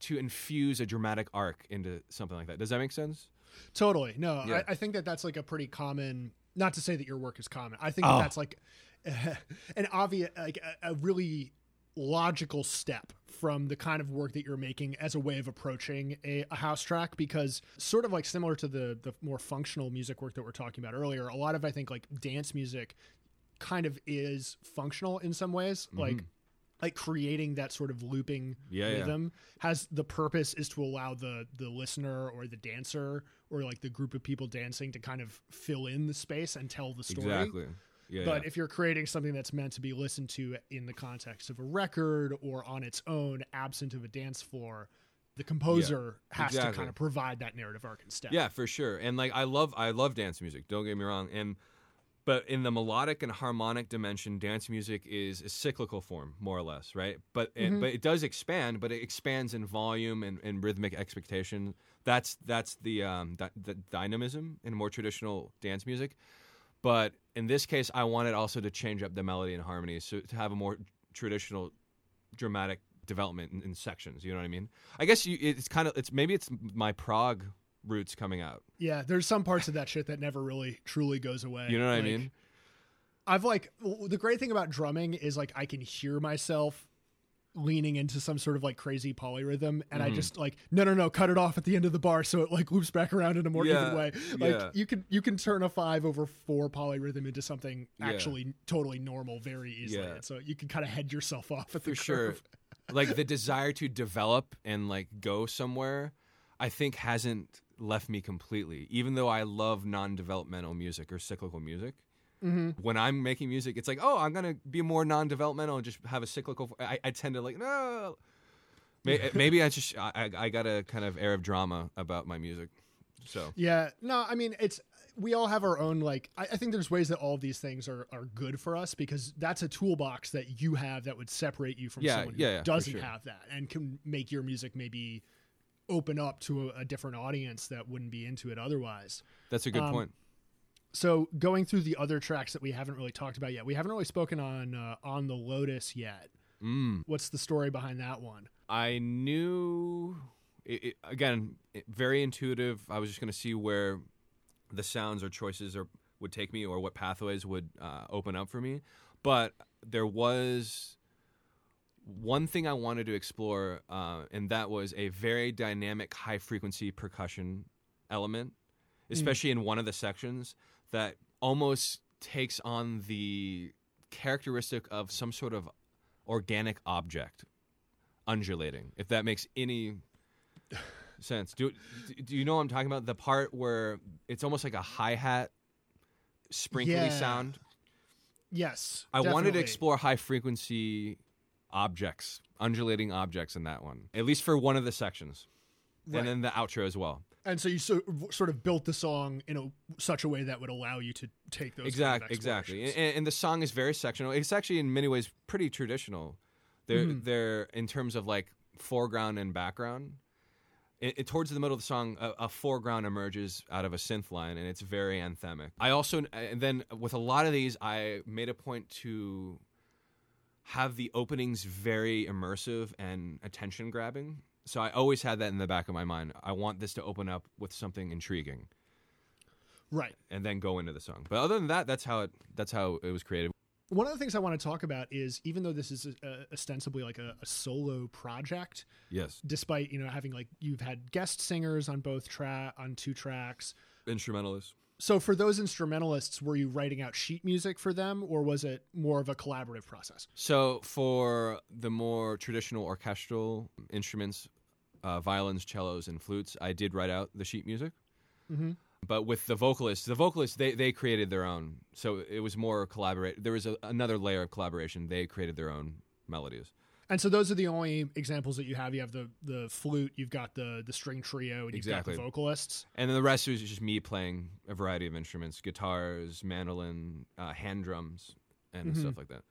to infuse a dramatic arc into something like that. Does that make sense? Totally. No, Yeah. I, I think that that's like a pretty common. Not to say that your work is common. I think Oh. that that's like an obvious, like a, a really logical step from the kind of work that you're making as a way of approaching a, a house track because sort of like similar to the the more functional music work that we're talking about earlier a lot of i think like dance music kind of is functional in some ways mm-hmm. like like creating that sort of looping Yeah, yeah. rhythm has the purpose is to allow the the listener or the dancer or like the group of people dancing to kind of fill in the space and tell the story. Exactly. Yeah. But yeah. if you're creating something that's meant to be listened to in the context of a record or on its own, absent of a dance floor, the composer has to kind of provide that narrative arc instead. Yeah, for sure. And like I love I love dance music. Don't get me wrong. And but in the melodic and harmonic dimension, dance music is a cyclical form, more or less, right? But it, but it does expand, but it expands in volume and, and rhythmic expectation. That's that's the um the dynamism in more traditional dance music. But in this case, I wanted also to change up the melody and harmony, so to have a more traditional, dramatic development in, in sections. You know what I mean? I guess you, it's kind of it's maybe it's my prog roots coming out. Yeah, there's some parts of that shit that never really truly goes away. You know what I mean? I've like the great thing about drumming is like I can hear myself leaning into some sort of like crazy polyrhythm and I Mm-hmm. just like no no no cut it off at the end of the bar so it like loops back around in a more Yeah, even way. Like yeah. you can you can turn a 5 over 4 polyrhythm into something Yeah. actually totally normal very easily. And so you can kind of head yourself off at the for sure. like the desire to develop and like go somewhere, I think hasn't left me completely. Even though I love non-developmental music or cyclical music, Mm-hmm. when I'm making music, it's like, oh, I'm gonna be more non-developmental and just have a cyclical. I, I tend to like no. May- Maybe I just I, I I got a kind of air of drama about my music, so Yeah, no, I mean it's we all have our own like I, I think there's ways that all of these things are, are good for us because that's a toolbox that you have that would separate you from Yeah, someone who yeah, yeah, doesn't sure. have that and can make your music maybe open up to a, a different audience that wouldn't be into it otherwise. that's a good Um, point. So going through the other tracks that we haven't really talked about yet, we haven't really spoken on uh, on the Lotus yet. Mm. What's the story behind that one? I knew it, it, again it, very intuitive. I was just going to see where the sounds or choices or would take me or what pathways would uh, open up for me. But there was one thing I wanted to explore, uh, and that was a very dynamic, high frequency percussion element, especially in one of the sections that almost takes on the characteristic of some sort of organic object undulating, if that makes any sense. Do, do you know what I'm talking about? The part where it's almost like a hi hat sprinkly Yeah. sound. Yes, I wanted to explore high frequency objects, undulating objects in that one, at least for one of the sections, Right. and then the outro as well. And so you so, sort of built the song in a, such a way that would allow you to take those kind of Exactly, exactly. And, and the song is very sectional. It's actually in many ways pretty traditional. They're Mm-hmm. they're in terms of like foreground and background. It, it- towards the middle of the song, a, a foreground emerges out of a synth line, and it's very anthemic. I also and then with a lot of these, I made a point to have the openings very immersive and attention grabbing. So I always had that in the back of my mind. I want this to open up with something intriguing Right. and then go into the song. But other than that, that's how it that's how it was created. One of the things I want to talk about is even though this is uh ostensibly like a, a solo project, Yes, despite you know having like you've had guest singers on both track on two tracks. instrumentalist. So for those instrumentalists, were you writing out sheet music for them, or was it more of a collaborative process? So for the more traditional orchestral instruments, uh, violins, cellos, and flutes, I did write out the sheet music. Mhm. But with the vocalists, the vocalists they they created their own. So it was more collaborate. There was a, another layer of collaboration. They created their own melodies. And so those are the only examples that you have. You have the the flute, you've got the the string trio, and you've Exactly. got the vocalists. And then the rest was just me playing a variety of instruments: guitars, mandolin, uh, hand drums, and stuff like that.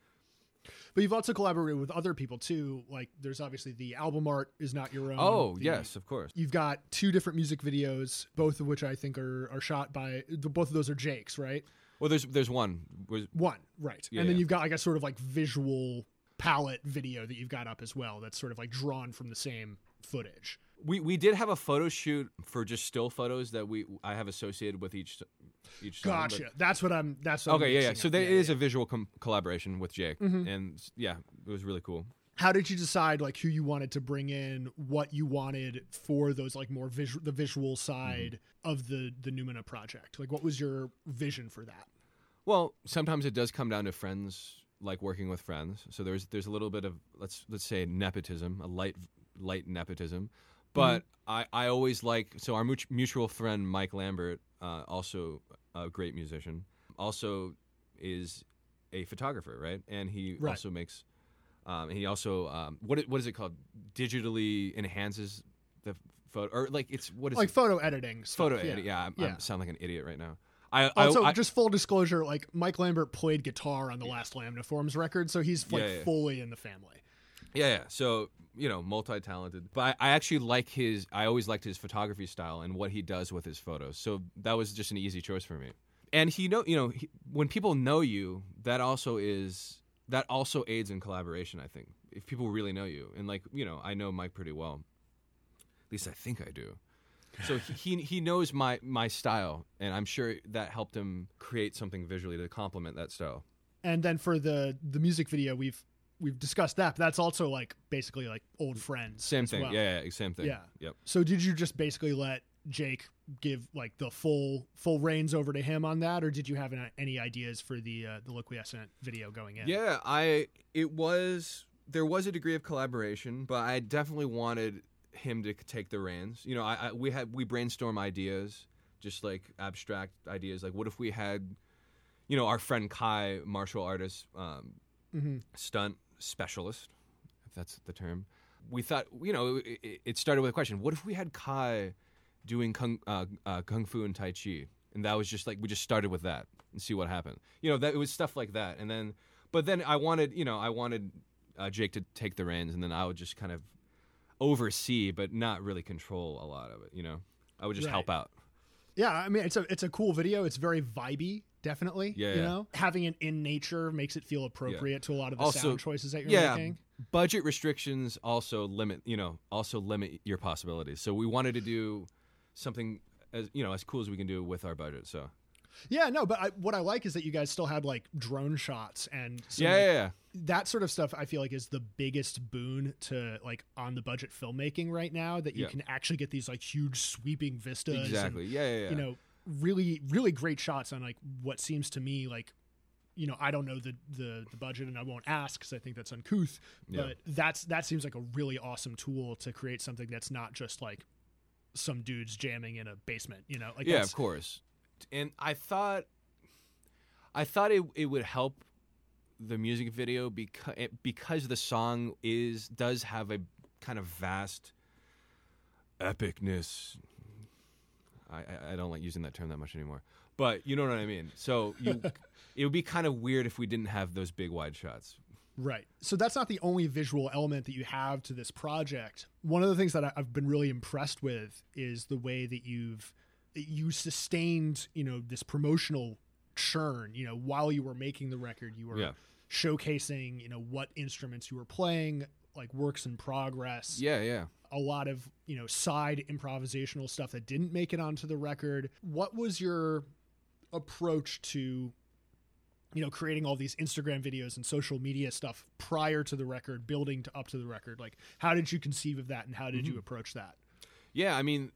But you've also collaborated with other people too. Like there's obviously the album art is not your own. Oh The- yes, of course. You've got two different music videos, both of which I think are, are shot by both of those are Jake's, right? Well, there's there's one was One, right. Yeah, and then yeah. you've got like a sort of like visual palette video that you've got up as well that's sort of like drawn from the same footage. We we did have a photo shoot for just still photos that we I have associated with each each. song, Gotcha. That's what I'm that's what I'm okay, yeah, yeah. So there Yeah, is yeah. a visual com- collaboration with Jake, Mm-hmm. and yeah, it was really cool. How did you decide like who you wanted to bring in, what you wanted for those like more visual the visual side Mm-hmm. of the the Numina project? Like what was your vision for that? Well, sometimes it does come down to friends like working with friends. So there's there's a little bit of let's let's say nepotism, a light light nepotism. But I, I always like so our mutual friend Mike Lambert, uh, also a great musician, also is a photographer, right? And he Right. also makes um, and he also um, what what is it called? Digitally enhances the photo or like it's what is like it? photo editing. Stuff, photo yeah. edit. Yeah, I'm, Yeah. I sound like an idiot right now. I Also, I, just full disclosure, like Mike Lambert played guitar on the last Lamniforms record, so he's like Yeah, yeah. fully in the family. Yeah, yeah. So you know, multi-talented. But I, I actually like his. I always liked his photography style and what he does with his photos. So that was just an easy choice for me. And he know, you know, he, when people know you, that also is that also aids in collaboration. I think if people really know you, and like you know, I know Mike pretty well. At least I think I do. So he he, he knows my my style, and I'm sure that helped him create something visually to complement that style. And then for the the music video, we've we've discussed that. But that's also like basically like old friends. Same thing. well. Yeah, yeah, same thing. Yeah. Yep. So did you just basically let Jake give like the full full reins over to him on that, or did you have an, any ideas for the uh, the Liquescent video going in? Yeah, I it was there was a degree of collaboration, but I definitely wanted him to take the reins. You know, I, I we had we brainstorm ideas, just like abstract ideas, like what if we had, you know, our friend Kai, martial artist, um, hmm stunt specialist, if that's the term. We thought, you know, it, it- it started with a question: What if we had Kai doing kung, uh, uh, kung fu and tai chi? And that was just like we just started with that and see what happened. You know, that it was stuff like that. And then, but then I wanted, you know, I wanted uh, Jake to take the reins, and then I would just kind of oversee, but not really control a lot of it. You know, I would just Right. help out. Yeah, I mean it's a it's a cool video. It's very vibey, definitely. Yeah, you yeah. know, having it in nature makes it feel appropriate to a lot of the Also- sound choices that you're yeah, making. budget restrictions also limit you know also limit your possibilities so we wanted to do something as you know as cool as we can do with our budget so Yeah, no, but I, what I like is that you guys still had like drone shots and some, yeah, like, yeah yeah that sort of stuff. I feel like is the biggest boon to like on the budget filmmaking right now that you Yeah. can actually get these like huge sweeping vistas. and, exactly yeah yeah yeah You know, really, really great shots on like what seems to me like. You know, I don't know the the, the budget, and I won't ask because I think that's uncouth. Yeah. But that's that seems like a really awesome tool to create something that's not just like some dudes jamming in a basement. You know, like yeah of course and i thought i thought it, it would help the music video because eh, because the song is does have a kind of vast epicness I, I, I don't like using that term that much anymore but you know what i mean so you it would be kind of weird if we didn't have those big wide shots Right. So that's not the only visual element that you have to this project. One of the things that I've been really impressed with is the way that you've you sustained, you know, this promotional churn, you know, while you were making the record, you were Yeah. showcasing, you know, what instruments you were playing, like works in progress. yeah yeah A lot of, you know, side improvisational stuff that didn't make it onto the record. What was your approach to you know creating all these instagram videos and social media stuff prior to the record building to up to the record like how did you conceive of that and how did you mm-hmm. approach that Yeah, I mean,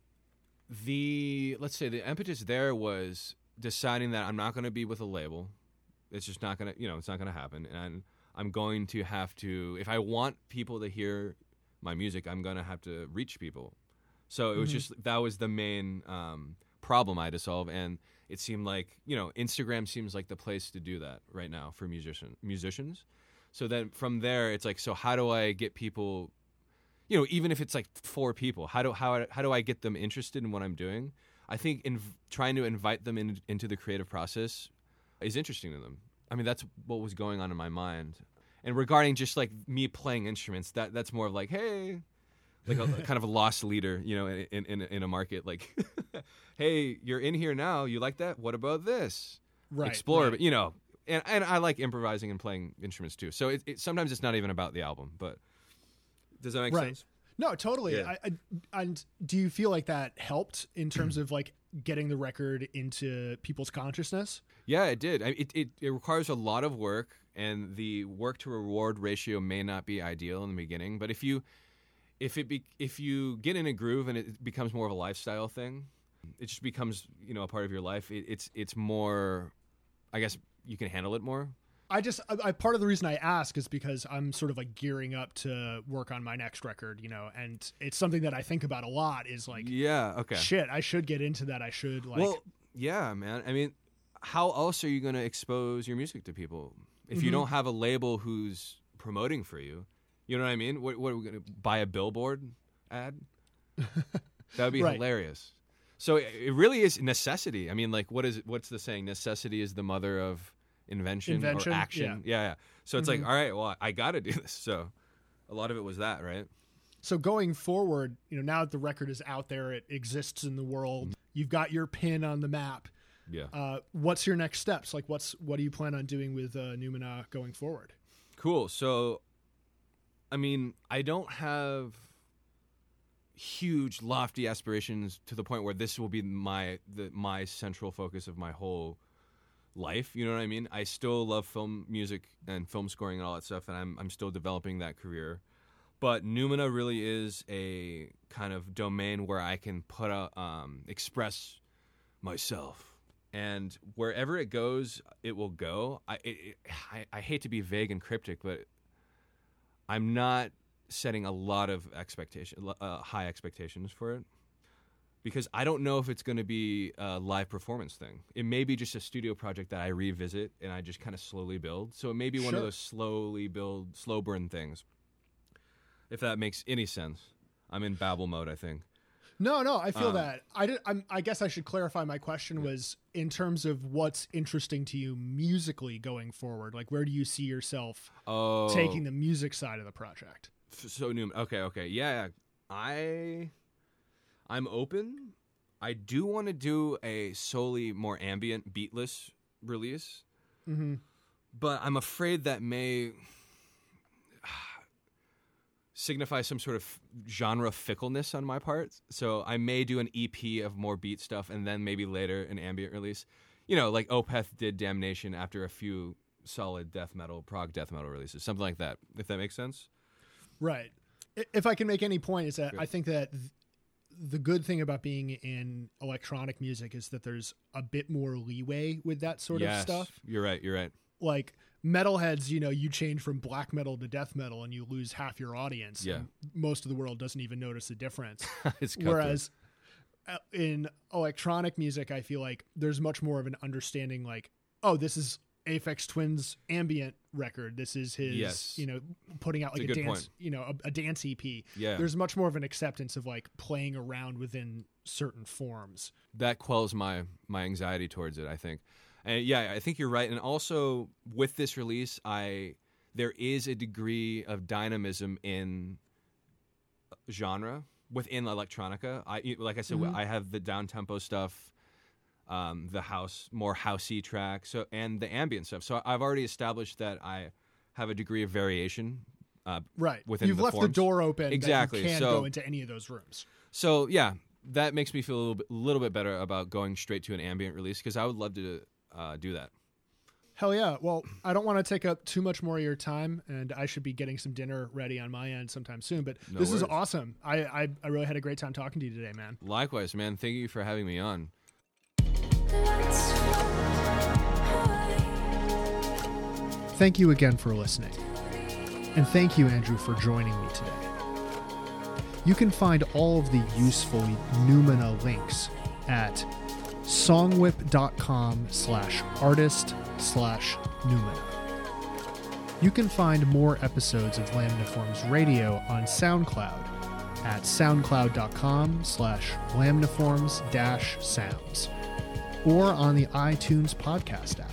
the let's say the impetus there was deciding that I'm not going to be with a label. It's just not going to, you know, it's not going to happen, and I'm going to have to. If I want people to hear my music, I'm going to have to reach people. So it was just that was the main um, problem I had to solve, and it seemed like you know Instagram seems like the place to do that right now for musician musicians. So then from there, it's like, so how do I get people you know, even if it's like four people, how do how how do I get them interested in what I'm doing? I think in trying to invite them in, into the creative process is interesting to them. I mean, that's what was going on in my mind. And regarding just like me playing instruments, that that's more of like, hey, like a, kind of a lost leader, you know, in in, in a market. Like, hey, you're in here now. You like that? What about this? right Explore, right. but you know, and and I like improvising and playing instruments too. So it, it sometimes it's not even about the album, but does that make Right. sense? no totally Yeah. I, I, and do you feel like that helped in terms mm-hmm. of like getting the record into people's consciousness Yeah, it did. I, it, it it requires a lot of work, and the work to reward ratio may not be ideal in the beginning. But if you if it be, if you get in a groove and it becomes more of a lifestyle thing, it just becomes you know a part of your life. It, it's it's more, I guess you can handle it more. I just I, I, part of the reason I ask is because I'm sort of like gearing up to work on my next record, you know, and it's something that I think about a lot. Is like, yeah, okay, shit, I should get into that. I should like, well, yeah, man. I mean, how else are you going to expose your music to people if Mm-hmm. you don't have a label who's promoting for you? You know what I mean? What, what are we going to buy a billboard ad? that would be Right. hilarious. So it, it really is necessity. I mean, like, what is? What's the saying? Necessity is the mother of invention, Invention, or action. Yeah, yeah. So it's Mhm. like, all right, well, I got to do this. So a lot of it was that, right? so going forward, you know, now that the record is out there, it exists in the world. You've got your pin on the map. Yeah. Uh, what's your next steps? Like, what's what do you plan on doing with uh, Numina going forward? Cool. So, I mean, I don't have huge, lofty aspirations to the point where this will be my the my central focus of my whole life. You know what I mean? I still love film music and film scoring and all that stuff, and I'm I'm still developing that career. But Numina really is a kind of domain where I can put a um, express myself, and wherever it goes, it will go. I, it, I I hate to be vague and cryptic, but I'm not setting a lot of expectation, uh, high expectations for it, because I don't know if it's going to be a live performance thing. It may be just a studio project that I revisit and I just kind of slowly build. So it may be one of those slowly build, slow burn things. If that makes any sense, I'm in babble mode. I think. No, no, I feel Um, that. I did, I'm, I guess I should clarify. My question was in terms of what's interesting to you musically going forward. Like, where do you see yourself Oh, taking the music side of the project? So new okay okay yeah i i'm open i do want to do a solely more ambient beatless release Mm-hmm. but i'm afraid that may signify some sort of genre fickleness on my part so i may do an ep of more beat stuff and then maybe later an ambient release you know like opeth did damnation after a few solid death metal prog death metal releases something like that if that makes sense Right. If I can make any point, is that Good. I think that th- the good thing about being in electronic music is that there's a bit more leeway with that sort yes, of stuff. You're right. You're right. Like metalheads, you know, you change from black metal to death metal and you lose half your audience. Yeah. most of the world doesn't even notice the difference. it's. Whereas uh, in electronic music, I feel like there's much more of an understanding like, oh, this is Aphex Twin's ambient record. This is his, Yes. you know, putting out like a a, dance, point. you know, a, a dance EP. yeah, There's much more of an acceptance of like playing around within certain forms. that quells my my anxiety towards it. I think, and yeah, I think you're right. And also with this release, I there is a degree of dynamism in genre within electronica. I like I said, Mhm. I have the down tempo stuff. Um, the house, more housey track, so and the ambient stuff. So I've already established that I have a degree of variation uh, Right. Within the You've the left the door open. Exactly. That you can So- go into any of those rooms. So yeah, that makes me feel a little bit, little bit better about going straight to an ambient release because I would love to uh, do that. Hell yeah. Well, I don't want to take up too much more of your time, and I should be getting some dinner ready on my end sometime soon. But No this is awesome. I, I I really had a great time talking to you today, man. Likewise, man. Thank you for having me on. Thank you again for listening. And thank you, Andrew, for joining me today. You can find all of the useful Numina links at songwhip.com slash artist slash Numina. You can find more episodes of Lamniforms Radio on SoundCloud at soundcloud.com slash lamniforms dash sounds or on the iTunes podcast app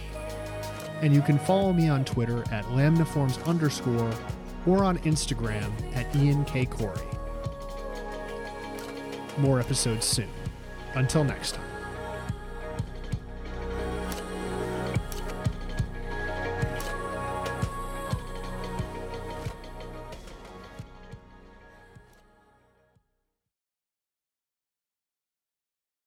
and you can follow me on Twitter at lamniforms underscore or on Instagram at Ian K. Corey. More episodes soon. Until next time.